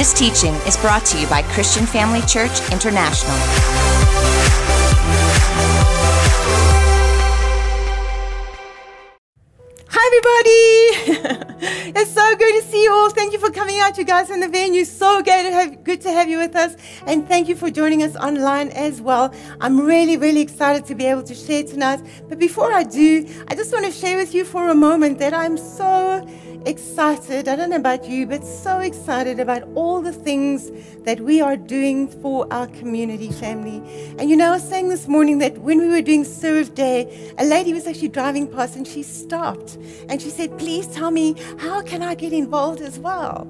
This teaching is brought to you by Christian Family Church International. Hi, everybody. it's so good to see you all. Thank you for coming out, you guys, in the venue. So good to, have, good to have you with us. And thank you for joining us online as well. I'm really, really excited to be able to share tonight. But before I do, I just want to share with you for a moment that I'm so excited. I don't know about you, but so excited about all the things that we are doing for our community family. And you know, I was saying this morning that when we were doing Serve Day, a lady was actually driving past and she stopped and she said, Please tell me, how can I get involved as well?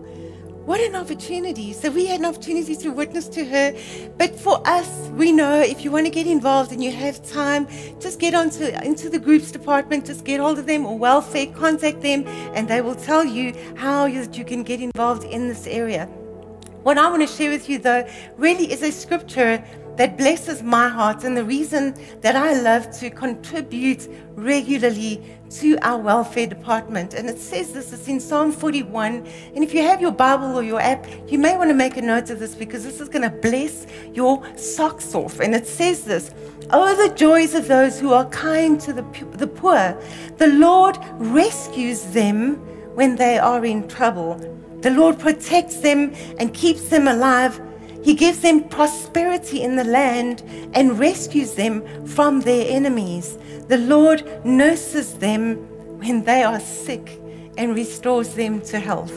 What an opportunity. So we had an opportunity to witness to her. But for us, we know if you want to get involved and you have time, just get onto into the groups department, just get hold of them or welfare, contact them, and they will tell you how you, you can get involved in this area. What I want to share with you though really is a scripture that blesses my heart and the reason that I love to contribute regularly to our welfare department. And it says this, it's in Psalm 41. And if you have your Bible or your app, you may want to make a note of this because this is going to bless your socks off. And it says this Oh, the joys of those who are kind to the, the poor. The Lord rescues them when they are in trouble. The Lord protects them and keeps them alive he gives them prosperity in the land and rescues them from their enemies. The Lord nurses them when they are sick and restores them to health.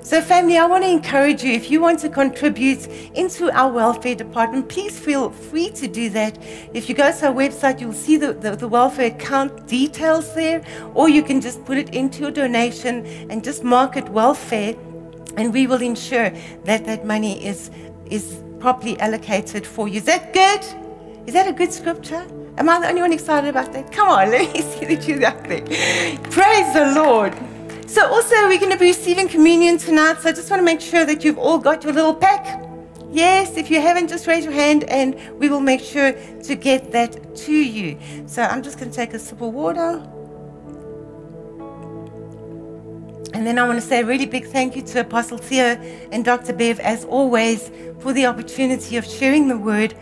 So, family, I want to encourage you if you want to contribute into our welfare department, please feel free to do that. If you go to our website, you'll see the, the, the, welfare account details there, or you can just put it into your donation and just mark it welfare, and we will ensure that that money is is properly allocated for you. Is that good? Is that a good scripture? Am I the only one excited about that? Come on, let me see that you're there. Praise the Lord. So, also, we're going to be receiving communion tonight. So, I just want to make sure that you've all got your little pack. Yes, if you haven't, just raise your hand and we will make sure to get that to you. So, I'm just going to take a sip of water. And then I want to say a really big thank you to Apostle Theo and Dr. Bev, as always, for the opportunity of sharing the word.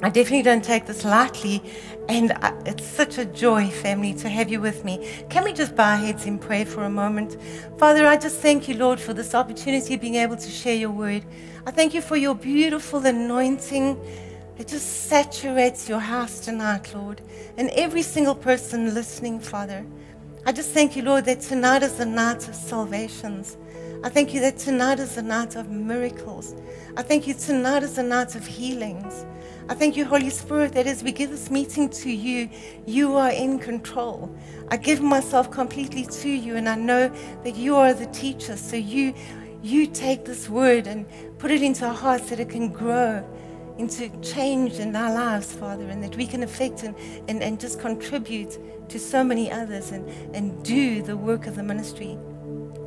I definitely don't take this lightly, and uh, it's such a joy, family, to have you with me. Can we just bow our heads in prayer for a moment? Father, I just thank you, Lord, for this opportunity of being able to share your word. I thank you for your beautiful anointing. It just saturates your house tonight, Lord, and every single person listening, Father. I just thank you, Lord, that tonight is the night of salvations. I thank you that tonight is the night of miracles. I thank you tonight is the night of healings. I thank you, Holy Spirit, that as we give this meeting to you, you are in control. I give myself completely to you, and I know that you are the teacher. So you, you take this word and put it into our hearts that it can grow into change in our lives, Father, and that we can affect and, and, and just contribute to so many others and, and do the work of the ministry.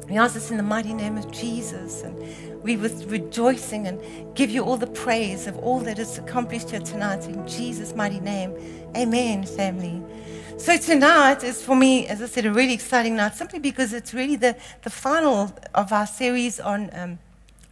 We ask this in the mighty name of Jesus. And we with rejoicing and give you all the praise of all that is accomplished here tonight in Jesus' mighty name. Amen, family. So tonight is for me, as I said, a really exciting night, simply because it's really the, the final of our series on um,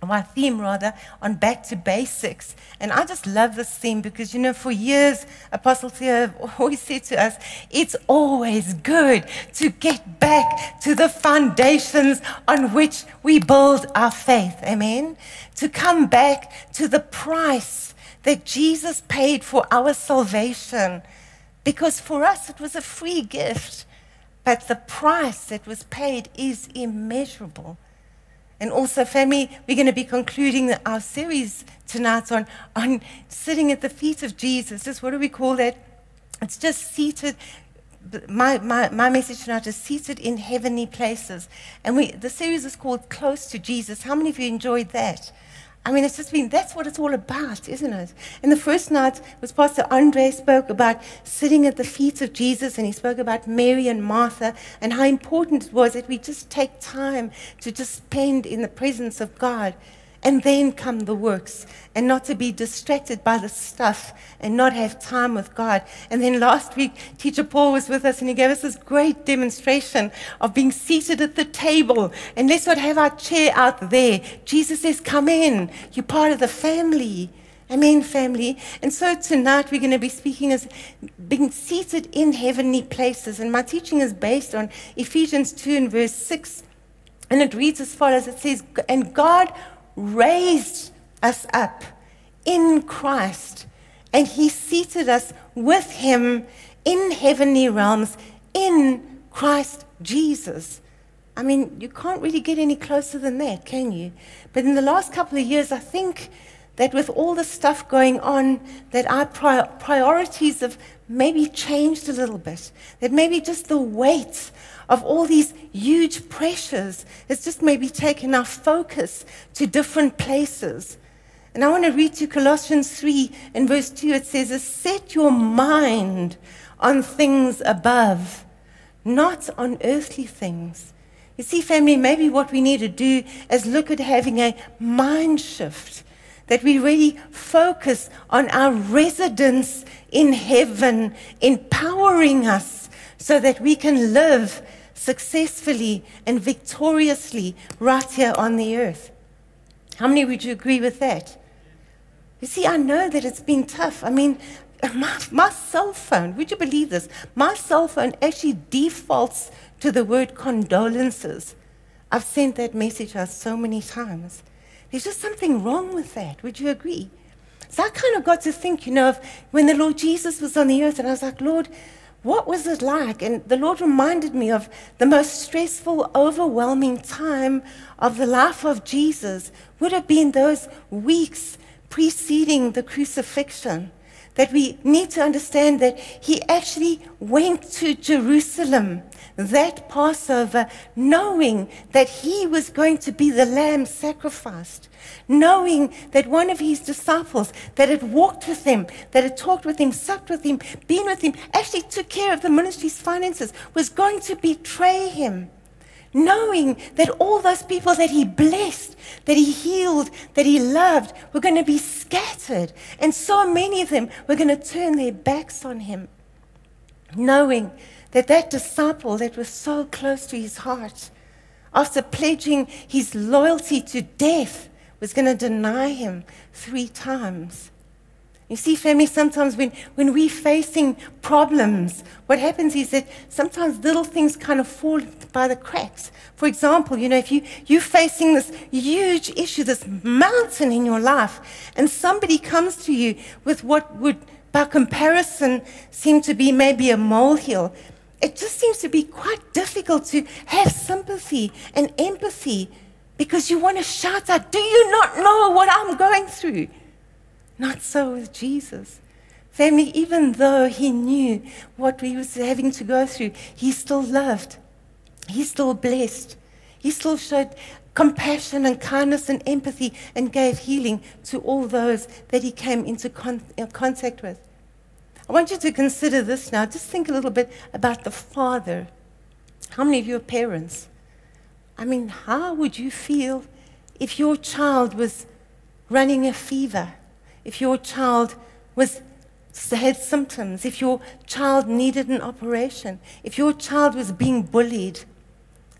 my theme rather on back to basics. And i just love this theme because you know for years apostle theo always said to us it's always good to get back to the foundations on which we build our faith. Amen? To come back to the price that jesus paid for our salvation. Because for us it was a free gift but the price that was paid is immeasurable and also, family, we're going to be concluding our series tonight on, on sitting at the feet of Jesus. Just what do we call that? It's just seated. My, my, my message tonight is seated in heavenly places. And we, the series is called Close to Jesus. How many of you enjoyed that? I mean, it's just been, that's what it's all about, isn't it? And the first night was Pastor Andre spoke about sitting at the feet of Jesus, and he spoke about Mary and Martha and how important it was that we just take time to just spend in the presence of God. And then come the works, and not to be distracted by the stuff and not have time with God. And then last week, Teacher Paul was with us and he gave us this great demonstration of being seated at the table. And let's not have our chair out there. Jesus says, Come in, you're part of the family. Amen, family. And so tonight we're going to be speaking as being seated in heavenly places. And my teaching is based on Ephesians 2 and verse 6. And it reads as follows it says, And God raised us up in Christ, and He seated us with Him in heavenly realms in Christ Jesus. I mean, you can't really get any closer than that, can you? But in the last couple of years, I think that with all the stuff going on, that our pri- priorities have maybe changed a little bit. That maybe just the weight of all these huge pressures has just maybe taken our focus to different places. And I want to read to Colossians 3 in verse 2. It says, Set your mind on things above, not on earthly things. You see, family, maybe what we need to do is look at having a mind shift that we really focus on our residence in heaven, empowering us so that we can live successfully and victoriously right here on the earth. How many would you agree with that? You see, I know that it's been tough. I mean, my, my cell phone, would you believe this? My cell phone actually defaults to the word condolences. I've sent that message out so many times. There's just something wrong with that. Would you agree? So I kind of got to think, you know, of when the Lord Jesus was on the earth, and I was like, Lord, what was it like? And the Lord reminded me of the most stressful, overwhelming time of the life of Jesus would have been those weeks preceding the crucifixion that we need to understand that he actually went to Jerusalem that Passover knowing that he was going to be the lamb sacrificed, knowing that one of his disciples that had walked with him, that had talked with him, supped with him, been with him, actually took care of the ministry's finances, was going to betray him knowing that all those people that he blessed, that he healed, that he loved, were going to be scattered. And so many of them were going to turn their backs on him, knowing that that disciple that was so close to his heart, after pledging his loyalty to death, was going to deny him three times. You see, family, sometimes when, when we're facing problems, what happens is that sometimes little things kind of fall by the cracks. For example, you know, if you, you're facing this huge issue, this mountain in your life, and somebody comes to you with what would, by comparison, seem to be maybe a molehill, it just seems to be quite difficult to have sympathy and empathy because you want to shout out, Do you not know what I'm going through? Not so with Jesus. Family, even though he knew what we was having to go through, he still loved. He still blessed. He still showed compassion and kindness and empathy and gave healing to all those that he came into con- uh, contact with. I want you to consider this now. Just think a little bit about the father. How many of you are parents? I mean, how would you feel if your child was running a fever? If your child was had symptoms, if your child needed an operation, if your child was being bullied?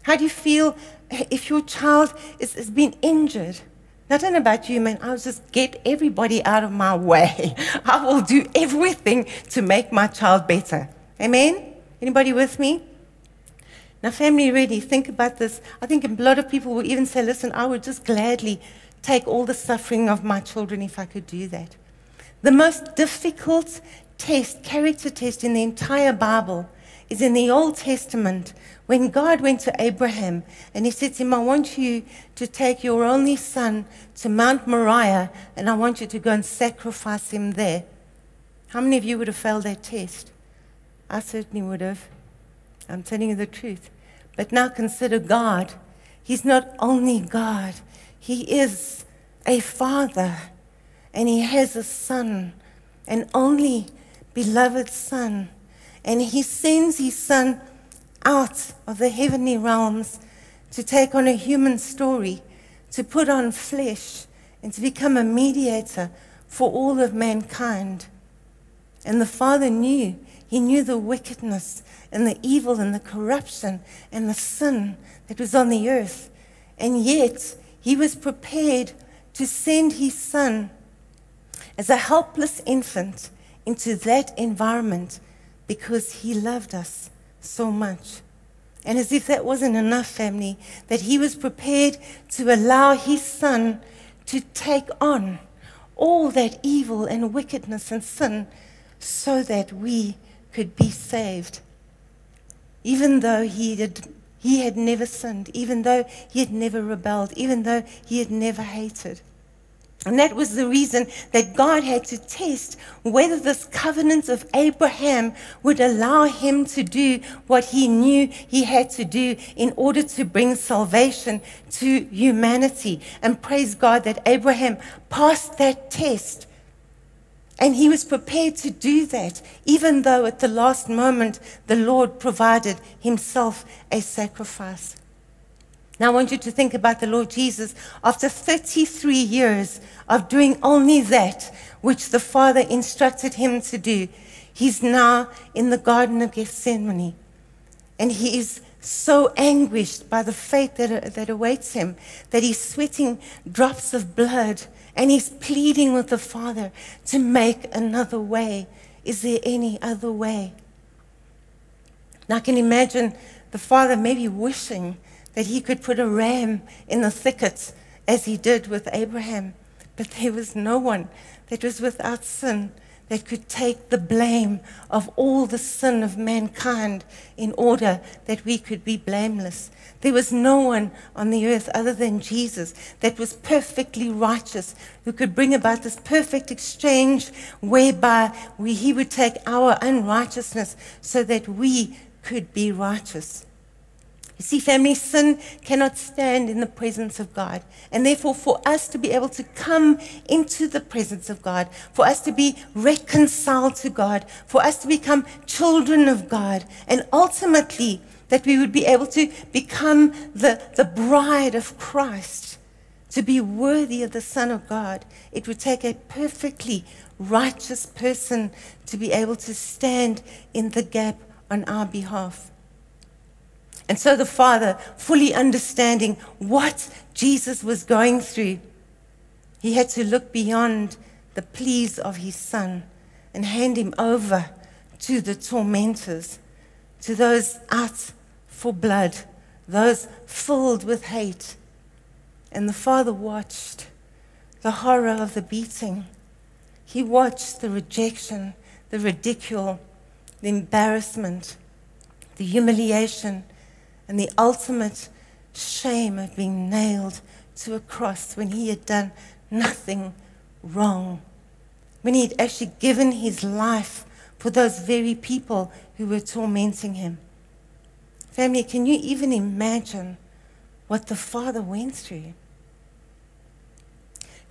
How do you feel if your child is, is being injured? I don't know about you, man. I'll just get everybody out of my way. I will do everything to make my child better. Amen? Anybody with me? Now, family, really, think about this. I think a lot of people will even say, listen, I would just gladly take all the suffering of my children if I could do that. The most difficult test, character test in the entire Bible is in the Old Testament when God went to Abraham and he said to him, I want you to take your only son to Mount Moriah and I want you to go and sacrifice him there. How many of you would have failed that test? I certainly would have. I'm telling you the truth. But now consider God. He's not only God, he is a father and he has a son, an only beloved son. And he sends his son out of the heavenly realms to take on a human story, to put on flesh, and to become a mediator for all of mankind. And the Father knew, He knew the wickedness and the evil and the corruption and the sin that was on the earth. And yet, He was prepared to send His Son as a helpless infant into that environment because He loved us so much. And as if that wasn't enough, family, that He was prepared to allow His Son to take on all that evil and wickedness and sin so that we could be saved. Even though he had, he had never sinned, even though he had never rebelled, even though he had never hated. And that was the reason that God had to test whether this covenant of Abraham would allow him to do what he knew he had to do in order to bring salvation to humanity. And praise God that Abraham passed that test. And he was prepared to do that, even though at the last moment the Lord provided himself a sacrifice. Now, I want you to think about the Lord Jesus. After 33 years of doing only that which the Father instructed him to do, he's now in the Garden of Gethsemane. And he is so anguished by the fate that, that awaits him that he's sweating drops of blood and he's pleading with the Father to make another way. Is there any other way? Now, I can imagine the Father maybe wishing that he could put a ram in the thicket as he did with Abraham. But there was no one that was without sin that could take the blame of all the sin of mankind in order that we could be blameless. There was no one on the earth other than Jesus that was perfectly righteous, who could bring about this perfect exchange whereby we, he would take our unrighteousness so that we could be righteous. See, family, sin cannot stand in the presence of God. And therefore, for us to be able to come into the presence of God, for us to be reconciled to God, for us to become children of God, and ultimately that we would be able to become the, the bride of Christ, to be worthy of the Son of God, it would take a perfectly righteous person to be able to stand in the gap on our behalf. And so the Father, fully understanding what Jesus was going through, he had to look beyond the pleas of his Son and hand him over to the tormentors, to those out for blood, those filled with hate. And the Father watched the horror of the beating. He watched the rejection, the ridicule, the embarrassment, the humiliation and the ultimate shame of being nailed to a cross when he had done nothing wrong, when he had actually given his life for those very people who were tormenting him. Family, can you even imagine what the Father went through?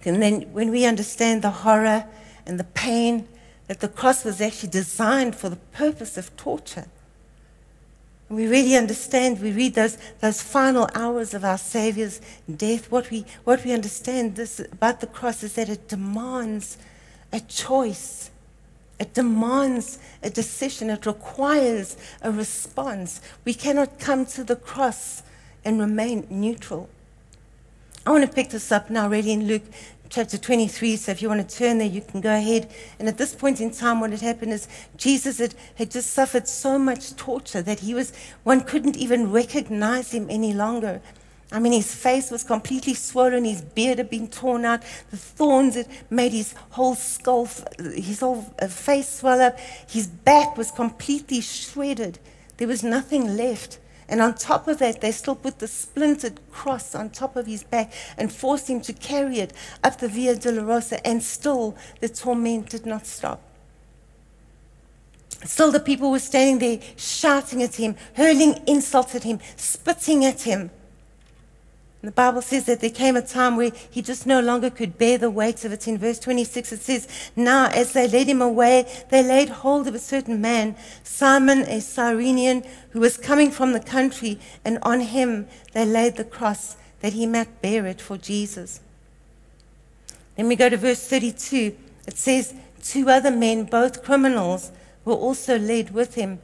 And then when we understand the horror and the pain that the cross was actually designed for the purpose of torture, we really understand, we read those, those final hours of our Savior's death, what we, what we understand this, about the cross is that it demands a choice. It demands a decision. It requires a response. We cannot come to the cross and remain neutral. I want to pick this up now, ready in Luke chapter 23. So if you want to turn there, you can go ahead. And at this point in time, what had happened is Jesus had, had just suffered so much torture that he was, one couldn't even recognize him any longer. I mean, his face was completely swollen, his beard had been torn out, the thorns had made his whole skull, his whole uh, face swell up, his back was completely shredded. There was nothing left. And on top of that, they still put the splintered cross on top of his back and forced him to carry it up the Via Dolorosa, and still the torment did not stop. Still, the people were standing there shouting at him, hurling insults at him, spitting at him. And the Bible says that there came a time where he just no longer could bear the weight of it. In verse 26, it says, Now, as they led him away, they laid hold of a certain man, Simon a Cyrenian, who was coming from the country, and on him they laid the cross that he might bear it for Jesus. Then we go to verse 32. It says, Two other men, both criminals, were also led with him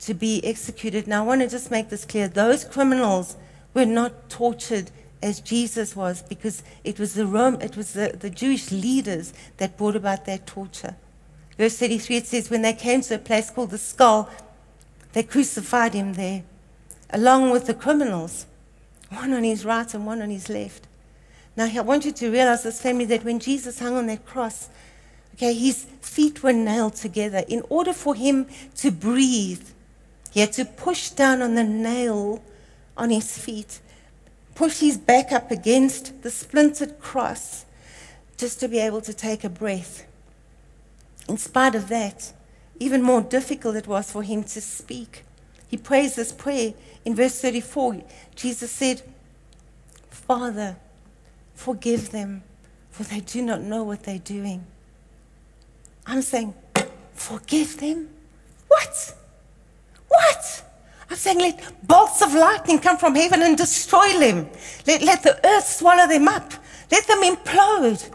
to be executed. Now, I want to just make this clear. Those criminals were not tortured as Jesus was because it was the Rome, it was the, the Jewish leaders that brought about that torture. Verse 33 it says, When they came to a place called the skull, they crucified him there, along with the criminals, one on his right and one on his left. Now, I want you to realize this family that when Jesus hung on that cross, okay, his feet were nailed together. In order for him to breathe, he had to push down on the nail on his feet, push his back up against the splintered cross just to be able to take a breath. In spite of that, even more difficult it was for him to speak. He prays this prayer in verse 34. Jesus said, Father, forgive them, for they do not know what they're doing. I'm saying, forgive them? What? I'm saying, let bolts of lightning come from heaven and destroy them. Let, let the earth swallow them up. Let them implode.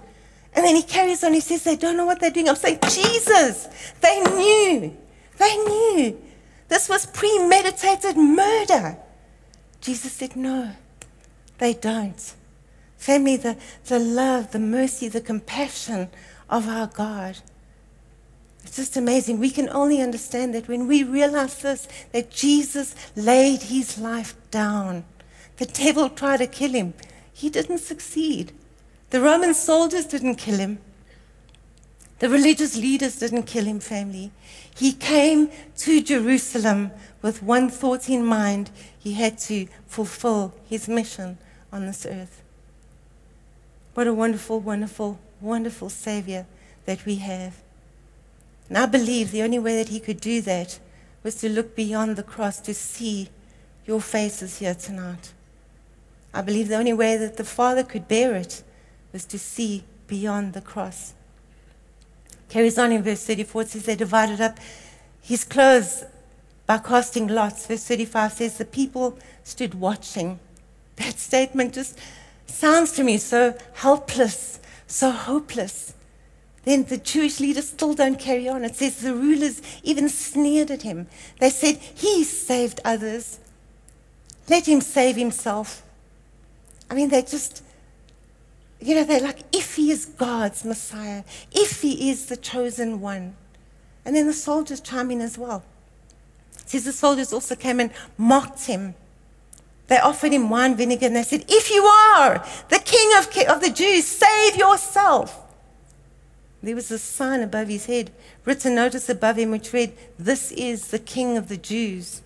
And then he carries on, he says, they don't know what they're doing. I'm saying, Jesus, they knew. They knew. This was premeditated murder. Jesus said, no, they don't. Family, the, the love, the mercy, the compassion of our God it's just amazing. We can only understand that when we realize this, that Jesus laid his life down. The devil tried to kill him, he didn't succeed. The Roman soldiers didn't kill him. The religious leaders didn't kill him, family. He came to Jerusalem with one thought in mind. He had to fulfill his mission on this earth. What a wonderful, wonderful, wonderful Savior that we have. And I believe the only way that he could do that was to look beyond the cross to see your faces here tonight. I believe the only way that the Father could bear it was to see beyond the cross. Carries on in verse 34, it says they divided up his clothes by casting lots. Verse 35 says the people stood watching. That statement just sounds to me so helpless, so hopeless then the Jewish leaders still don't carry on. It says the rulers even sneered at him. They said, He saved others. Let him save himself. I mean, they just, you know, they're like, if he is God's Messiah, if he is the chosen one. And then the soldiers chime in as well. It says the soldiers also came and mocked him. They offered him wine vinegar and they said, If you are the king of, of the Jews, save yourself. There was a sign above his head, written notice above him, which read, This is the King of the Jews.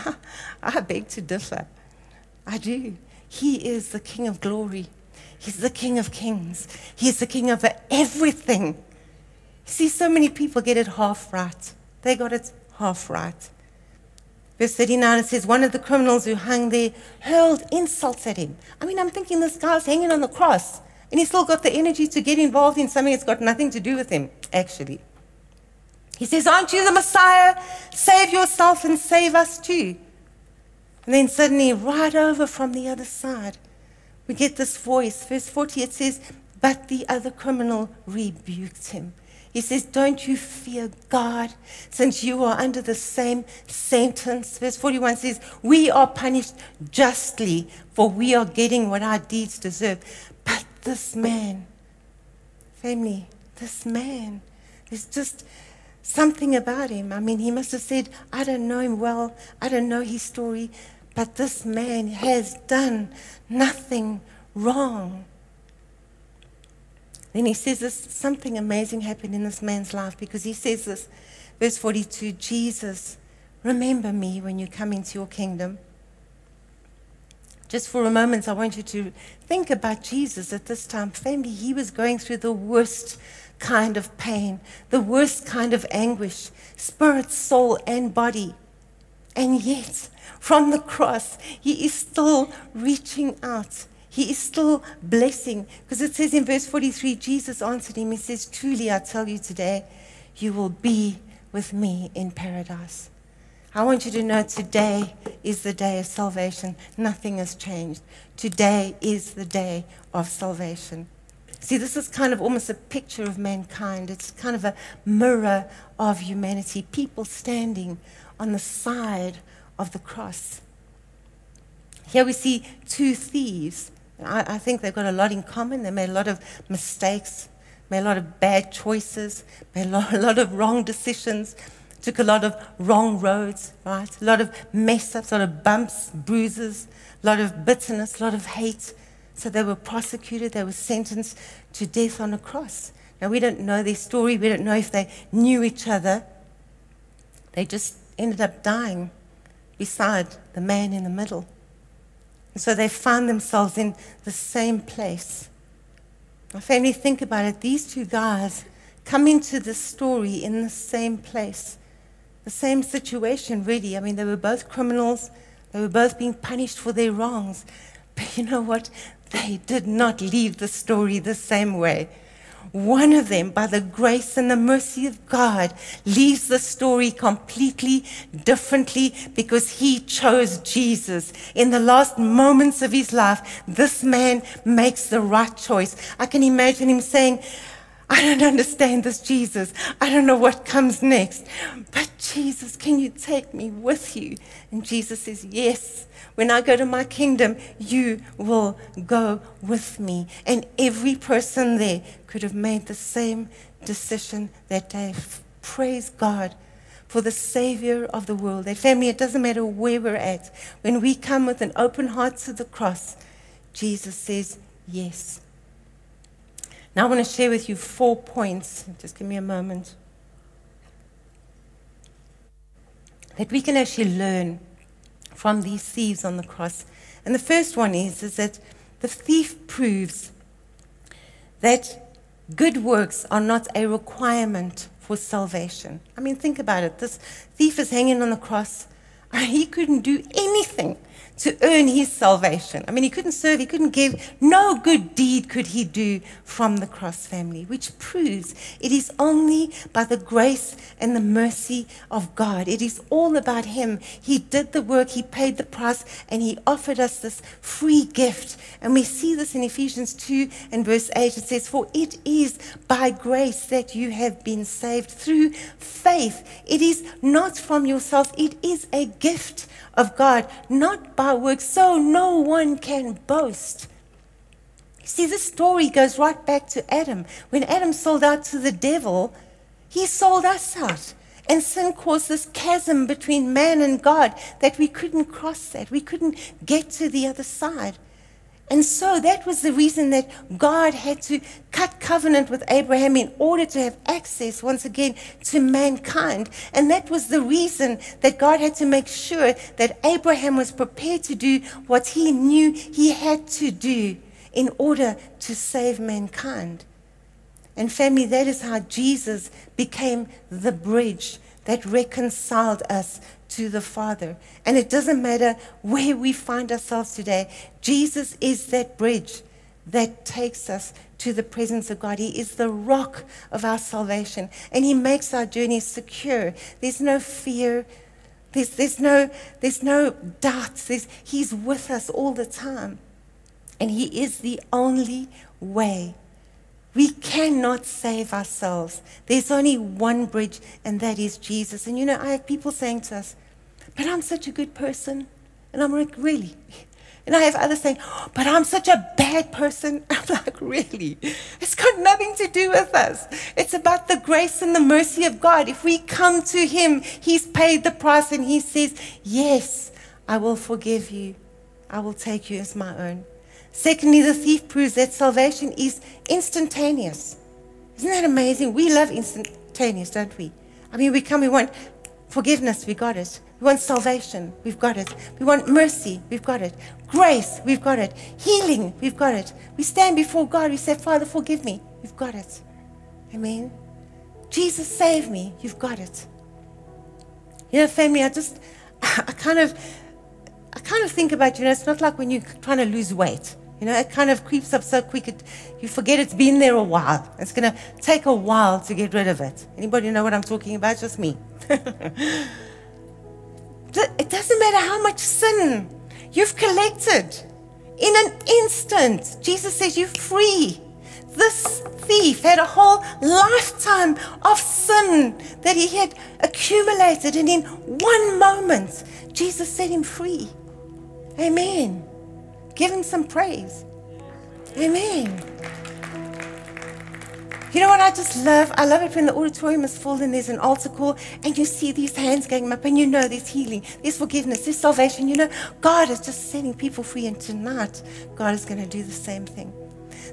I beg to differ. I do. He is the King of glory. He's the King of kings. He's the King of everything. See, so many people get it half right. They got it half right. Verse 39, it says, One of the criminals who hung there hurled insults at him. I mean, I'm thinking this guy's hanging on the cross. And he's still got the energy to get involved in something that's got nothing to do with him, actually. He says, Aren't you the Messiah? Save yourself and save us too. And then suddenly, right over from the other side, we get this voice. Verse 40, it says, But the other criminal rebuked him. He says, Don't you fear God, since you are under the same sentence. Verse 41 says, We are punished justly, for we are getting what our deeds deserve. This man, family, this man, there's just something about him. I mean, he must have said, I don't know him well, I don't know his story, but this man has done nothing wrong. Then he says this something amazing happened in this man's life because he says this, verse 42 Jesus, remember me when you come into your kingdom. Just for a moment, I want you to think about Jesus at this time. Family, he was going through the worst kind of pain, the worst kind of anguish, spirit, soul, and body. And yet, from the cross, he is still reaching out. He is still blessing. Because it says in verse 43, Jesus answered him, He says, Truly I tell you today, you will be with me in paradise. I want you to know today is the day of salvation. Nothing has changed. Today is the day of salvation. See, this is kind of almost a picture of mankind. It's kind of a mirror of humanity. People standing on the side of the cross. Here we see two thieves. I, I think they've got a lot in common. They made a lot of mistakes, made a lot of bad choices, made a lot, a lot of wrong decisions, took a lot of wrong roads, right? A lot of mess ups, a lot of bumps, bruises, a lot of bitterness, a lot of hate. So they were prosecuted, they were sentenced to death on a cross. Now, we don't know their story, we don't know if they knew each other. They just ended up dying beside the man in the middle. And so they found themselves in the same place. My family, think about it. These two guys come into the story in the same place, the same situation, really. I mean, they were both criminals, they were both being punished for their wrongs. But you know what? They did not leave the story the same way. One of them, by the grace and the mercy of God, leaves the story completely differently because he chose Jesus. In the last moments of his life, this man makes the right choice. I can imagine him saying, I don't understand this, Jesus. I don't know what comes next. But Jesus, can you take me with you? And Jesus says, Yes. When I go to my kingdom, you will go with me. And every person there could have made the same decision that day. Praise God for the Savior of the world. That family, it doesn't matter where we're at. When we come with an open heart to the cross, Jesus says, Yes. Now I want to share with you four points. Just give me a moment. That we can actually learn from these thieves on the cross. And the first one is, is that the thief proves that good works are not a requirement for salvation. I mean, think about it. This thief is hanging on the cross. He couldn't do anything to earn his salvation. I mean, he couldn't serve, he couldn't give. No good deed could he do from the cross family, which proves it is only by the grace and the mercy of God. It is all about him. He did the work, he paid the price, and he offered us this free gift. And we see this in Ephesians 2 and verse 8. It says, For it is by grace that you have been saved through faith. It is not from yourself, it is a gift of God, not by works, so no one can boast. See, this story goes right back to Adam. When Adam sold out to the devil, he sold us out. And sin caused this chasm between man and God that we couldn't cross that. We couldn't get to the other side. And so that was the reason that God had to cut covenant with Abraham in order to have access once again to mankind. And that was the reason that God had to make sure that Abraham was prepared to do what he knew he had to do in order to save mankind. And family, that is how Jesus became the bridge that reconciled us to the Father. And it doesn't matter where we find ourselves today, Jesus is that bridge that takes us to the presence of God. He is the rock of our salvation, and He makes our journey secure. There's no fear. There's, there's, no, there's no doubts. There's, he's with us all the time. And He is the only way we cannot save ourselves. There's only one bridge, and that is Jesus. And you know, I have people saying to us, But I'm such a good person. And I'm like, Really? And I have others saying, oh, But I'm such a bad person. I'm like, Really? It's got nothing to do with us. It's about the grace and the mercy of God. If we come to Him, He's paid the price, and He says, Yes, I will forgive you. I will take you as my own. Secondly, the thief proves that salvation is instantaneous. Isn't that amazing? We love instantaneous, don't we? I mean, we come, we want forgiveness, we got it. We want salvation, we've got it. We want mercy, we've got it. Grace, we've got it. Healing, we've got it. We stand before God, we say, Father, forgive me, we've got it. Amen. Jesus, save me, you've got it. You know, family, I just, I kind of, I kind of think about, you know, it's not like when you're trying to lose weight. You know, it kind of creeps up so quick, it, you forget it's been there a while. It's going to take a while to get rid of it. Anybody know what I'm talking about? Just me. it doesn't matter how much sin you've collected. In an instant, Jesus says you're free. This thief had a whole lifetime of sin that he had accumulated, and in one moment, Jesus set him free. Amen. Give him some praise. Amen. You know what I just love? I love it when the auditorium is full and there's an altar call and you see these hands going up and you know there's healing, there's forgiveness, there's salvation. You know, God is just setting people free, and tonight, God is going to do the same thing.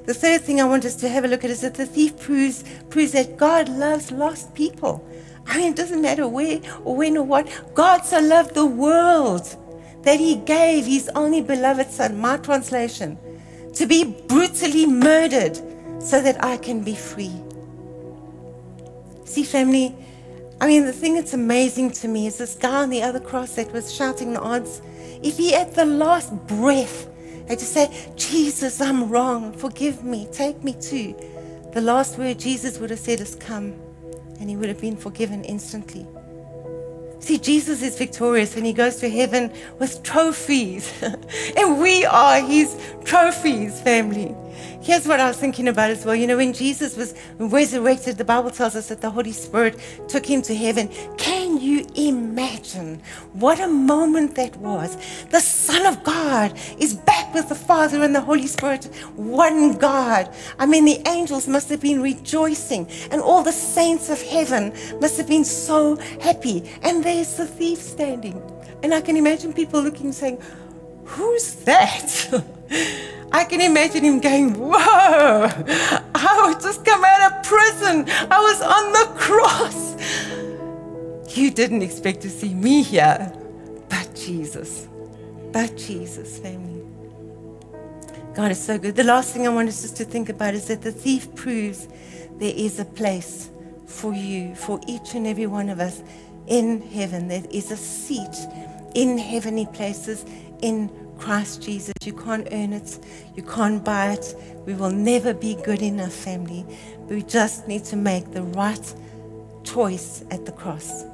The third thing I want us to have a look at is that the thief proves, proves that God loves lost people. I mean, it doesn't matter where or when or what. God so loved the world that he gave his only beloved son, my translation, to be brutally murdered so that I can be free. See, family, I mean, the thing that's amazing to me is this guy on the other cross that was shouting the odds. If he at the last breath had to say, Jesus, I'm wrong, forgive me, take me too, the last word Jesus would have said is, Come, and he would have been forgiven instantly. See, Jesus is victorious and he goes to heaven with trophies. and we are his trophies, family. Here's what I was thinking about as well. You know, when Jesus was resurrected, the Bible tells us that the Holy Spirit took him to heaven. Can you imagine what a moment that was? The Son of God is back with the Father and the Holy Spirit, one God. I mean, the angels must have been rejoicing, and all the saints of heaven must have been so happy. And there's the thief standing. And I can imagine people looking saying, Who's that? I can imagine him going, Whoa, I just come out of prison. I was on the cross. You didn't expect to see me here, but Jesus. But Jesus, family. God is so good. The last thing I want us just to think about is that the thief proves there is a place for you, for each and every one of us in heaven. There is a seat in heavenly places in Christ Jesus. You can't earn it, you can't buy it. We will never be good enough, family. We just need to make the right choice at the cross.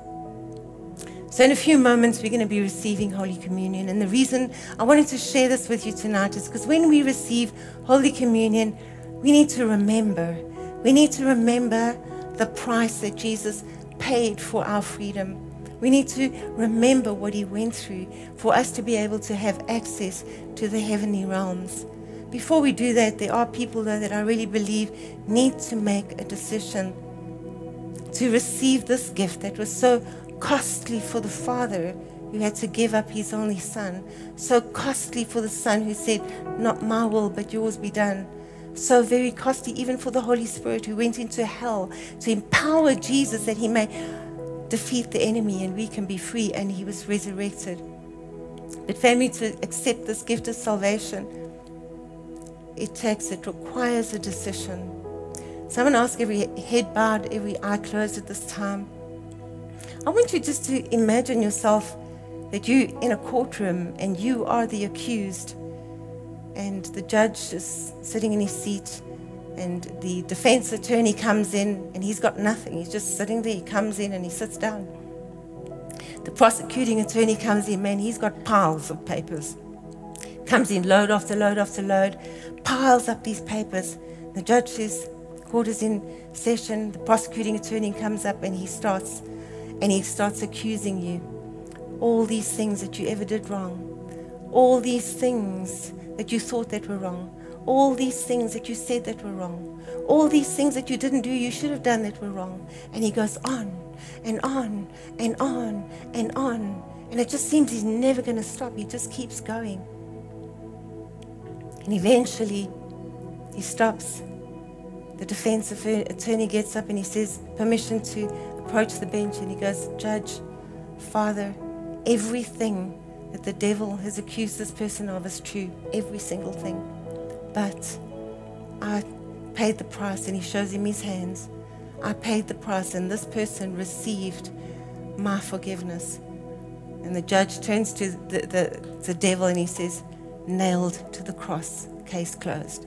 So, in a few moments, we're going to be receiving Holy Communion. And the reason I wanted to share this with you tonight is because when we receive Holy Communion, we need to remember. We need to remember the price that Jesus paid for our freedom. We need to remember what he went through for us to be able to have access to the heavenly realms. Before we do that, there are people though that I really believe need to make a decision to receive this gift that was so costly for the Father who had to give up his only Son, so costly for the Son who said, Not my will, but yours be done. So very costly, even for the Holy Spirit who went into hell to empower Jesus that he may defeat the enemy and we can be free, and he was resurrected. But, family, to accept this gift of salvation, it takes, it requires a decision. So I'm going to ask every head bowed, every eye closed at this time. I want you just to imagine yourself that you in a courtroom and you are the accused, and the judge is sitting in his seat and the defense attorney comes in and he's got nothing. He's just sitting there. He comes in and he sits down. The prosecuting attorney comes in, man, he's got piles of papers. Comes in load after load after load, piles up these papers. The judge says, Court is in session. The prosecuting attorney comes up and he starts and he starts accusing you. All these things that you ever did wrong. All these things that you thought that were wrong all these things that you said that were wrong, all these things that you didn't do, you should have done that were wrong. And he goes on and on and on and on. And it just seems he's never going to stop. He just keeps going. And eventually, he stops. The defense attorney gets up and he says, Permission to approach the bench. And he goes, Judge, Father, everything that the devil has accused this person of is true. Every single thing. But I paid the price, and he shows him his hands. I paid the price, and this person received my forgiveness. And the judge turns to the, the, the devil and he says, Nailed to the cross, case closed.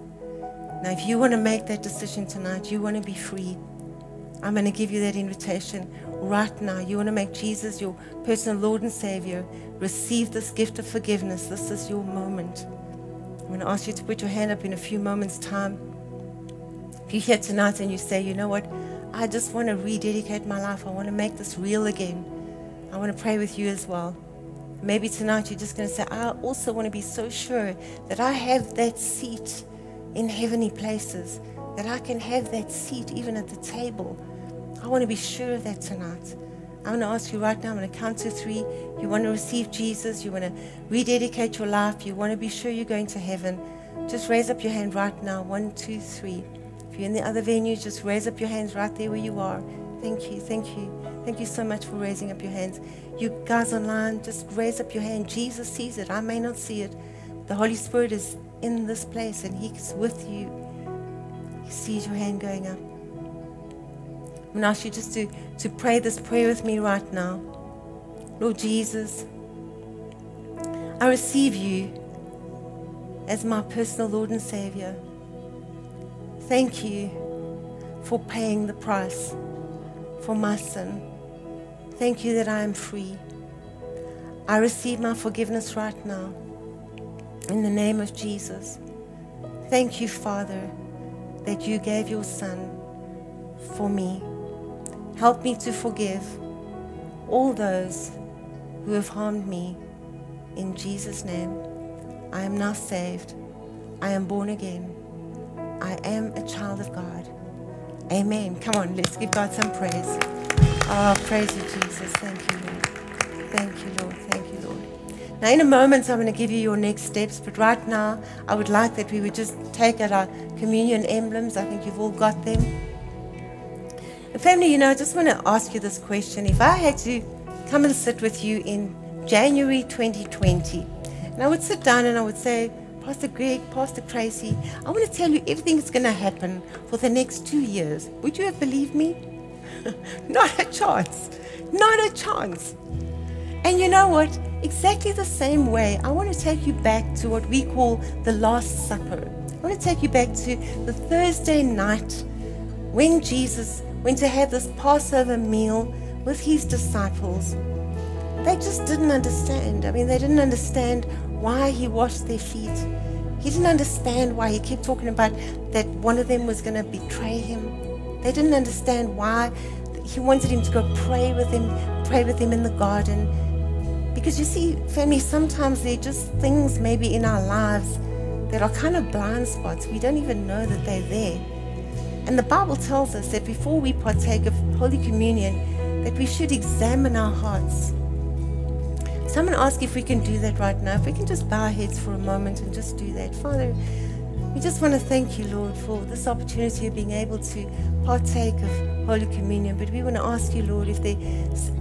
Now, if you want to make that decision tonight, you want to be free, I'm going to give you that invitation right now. You want to make Jesus your personal Lord and Savior, receive this gift of forgiveness. This is your moment. I'm going to ask you to put your hand up in a few moments' time. If you're here tonight and you say, you know what, I just want to rededicate my life, I want to make this real again, I want to pray with you as well. Maybe tonight you're just going to say, I also want to be so sure that I have that seat in heavenly places, that I can have that seat even at the table. I want to be sure of that tonight. I want to ask you right now, I'm going to count to three. You want to receive Jesus, you want to rededicate your life, you want to be sure you're going to heaven. Just raise up your hand right now. One, two, three. If you're in the other venues, just raise up your hands right there where you are. Thank you, thank you. Thank you so much for raising up your hands. You guys online, just raise up your hand. Jesus sees it. I may not see it. The Holy Spirit is in this place and He's with you. He sees your hand going up. I'm going to ask you just to, to pray this prayer with me right now. Lord Jesus, I receive you as my personal Lord and Savior. Thank you for paying the price for my sin. Thank you that I am free. I receive my forgiveness right now. In the name of Jesus. Thank you, Father, that you gave your Son for me. Help me to forgive all those who have harmed me. In Jesus' name, I am now saved. I am born again. I am a child of God. Amen. Come on, let's give God some praise. Oh, praise you, Jesus. Thank you, Lord. Thank you, Lord. Thank you, Lord. Now, in a moment, I'm going to give you your next steps, but right now, I would like that we would just take out our communion emblems. I think you've all got them. Family, you know, I just want to ask you this question. If I had to come and sit with you in January 2020, and I would sit down and I would say, Pastor Greg, Pastor Tracy, I want to tell you everything that's going to happen for the next two years. Would you have believed me? Not a chance. Not a chance. And you know what? Exactly the same way, I want to take you back to what we call the Last Supper. I want to take you back to the Thursday night when Jesus went to have this Passover meal with his disciples. They just didn't understand. I mean, they didn't understand why he washed their feet. He didn't understand why he kept talking about that one of them was going to betray him. They didn't understand why he wanted him to go pray with him, pray with him in the garden. Because you see, family, sometimes there are just things maybe in our lives that are kind of blind spots. We don't even know that they're there. And the Bible tells us that before we partake of Holy Communion, that we should examine our hearts. Someone asked if we can do that right now. If we can just bow our heads for a moment and just do that. Father, we just want to thank you, Lord, for this opportunity of being able to partake of Holy Communion. But we want to ask you, Lord, if there,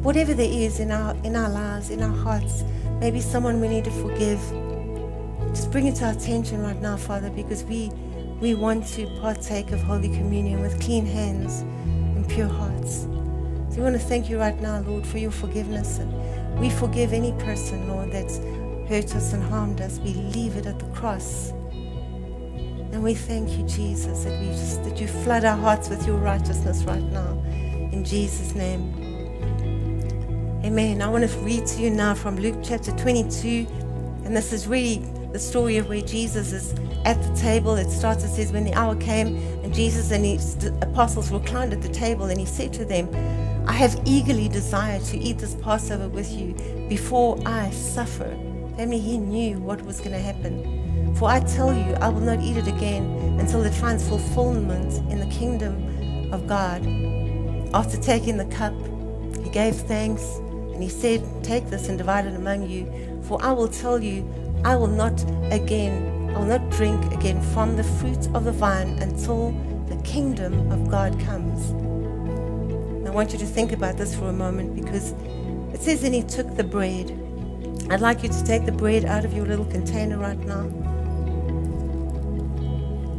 whatever there is in our in our lives, in our hearts, maybe someone we need to forgive. Just bring it to our attention right now, Father, because we we want to partake of Holy Communion with clean hands and pure hearts. So we want to thank you right now, Lord, for your forgiveness. And we forgive any person, Lord, that's hurt us and harmed us. We leave it at the cross. And we thank you, Jesus, that we just that you flood our hearts with your righteousness right now. In Jesus' name. Amen. I want to read to you now from Luke chapter 22. And this is really the story of where Jesus is at the table. It starts, it says, when the hour came, and Jesus and his apostles reclined at the table, and he said to them, I have eagerly desired to eat this Passover with you before I suffer. Family, he knew what was going to happen. For I tell you, I will not eat it again until it finds fulfillment in the kingdom of God. After taking the cup, he gave thanks and he said, Take this and divide it among you. For I will tell you, I will not again, I will not drink again from the fruit of the vine until the kingdom of God comes. I want you to think about this for a moment because it says, And he took the bread. I'd like you to take the bread out of your little container right now.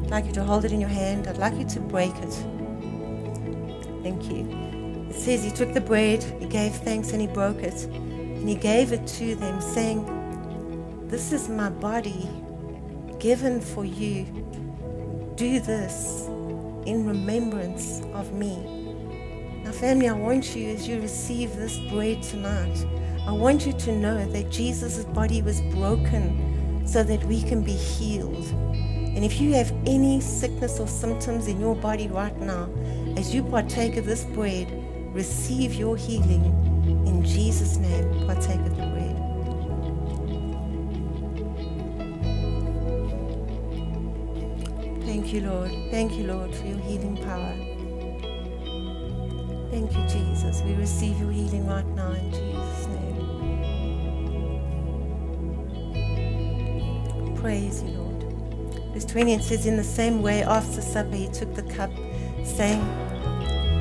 I'd like you to hold it in your hand. I'd like you to break it. Thank you. It says he took the bread, he gave thanks, and he broke it. And he gave it to them, saying, This is my body given for you. Do this in remembrance of me. Now, family, I want you, as you receive this bread tonight, I want you to know that Jesus' body was broken so that we can be healed And if you have any sickness or symptoms in your body right now, as you partake of this bread, receive your healing in Jesus' name. Partake of the bread. Thank you, Lord. Thank you, Lord, for your healing power. Thank you, Jesus. We receive your healing right now in Jesus' name. Praise you, Lord. Verse 20 it says, In the same way, after supper, he took the cup, saying,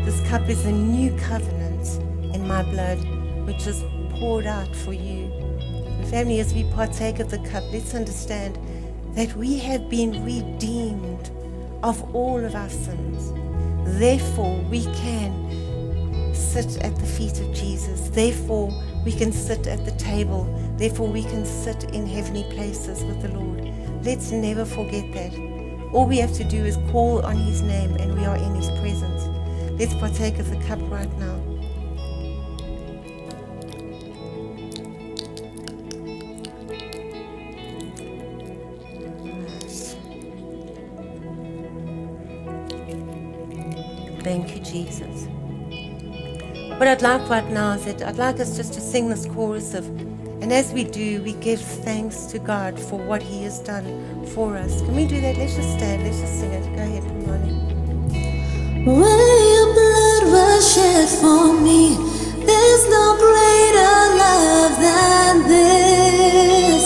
This cup is a new covenant in my blood, which is poured out for you. And family, as we partake of the cup, let's understand that we have been redeemed of all of our sins. Therefore, we can sit at the feet of Jesus. Therefore, we can sit at the table. Therefore, we can sit in heavenly places with the Lord. Let's never forget that. All we have to do is call on His name and we are in His presence. Let's partake of the cup right now. Jesus. What I'd like right now is that I'd like us just to sing this chorus of, and as we do, we give thanks to God for what He has done for us. Can we do that? Let's just stand. Let's just sing it. Go ahead, Pumani. When your blood was shed for me, there's no greater love than this.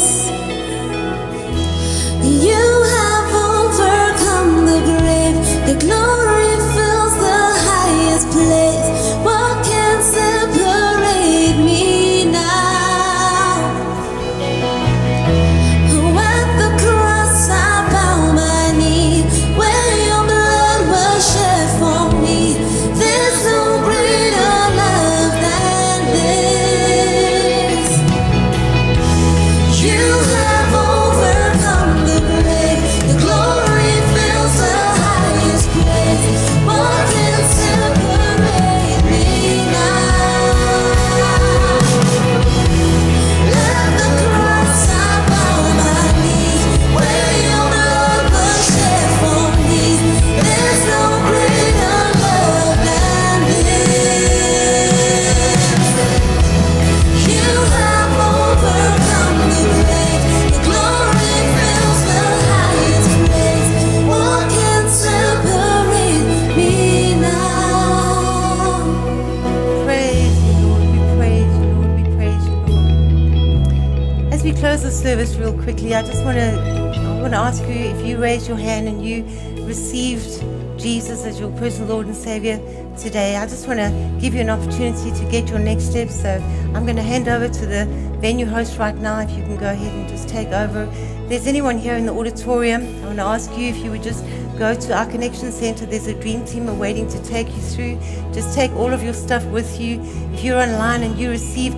And Savior today. I just want to give you an opportunity to get your next step. So I'm going to hand over to the venue host right now. If you can go ahead and just take over. If there's anyone here in the auditorium, I want to ask you if you would just go to our connection center. There's a dream team waiting to take you through. Just take all of your stuff with you. If you're online and you receive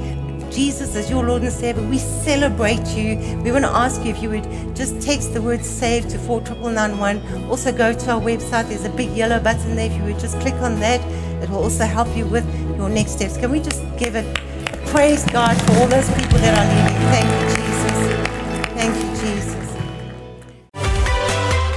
Jesus as your Lord and Savior, we celebrate you. We want to ask you if you would just text the word SAVE to 49991. Also, go to our website. There's a big yellow button there. If you would just click on that, it will also help you with your next steps. Can we just give it praise God for all those people that are leaving?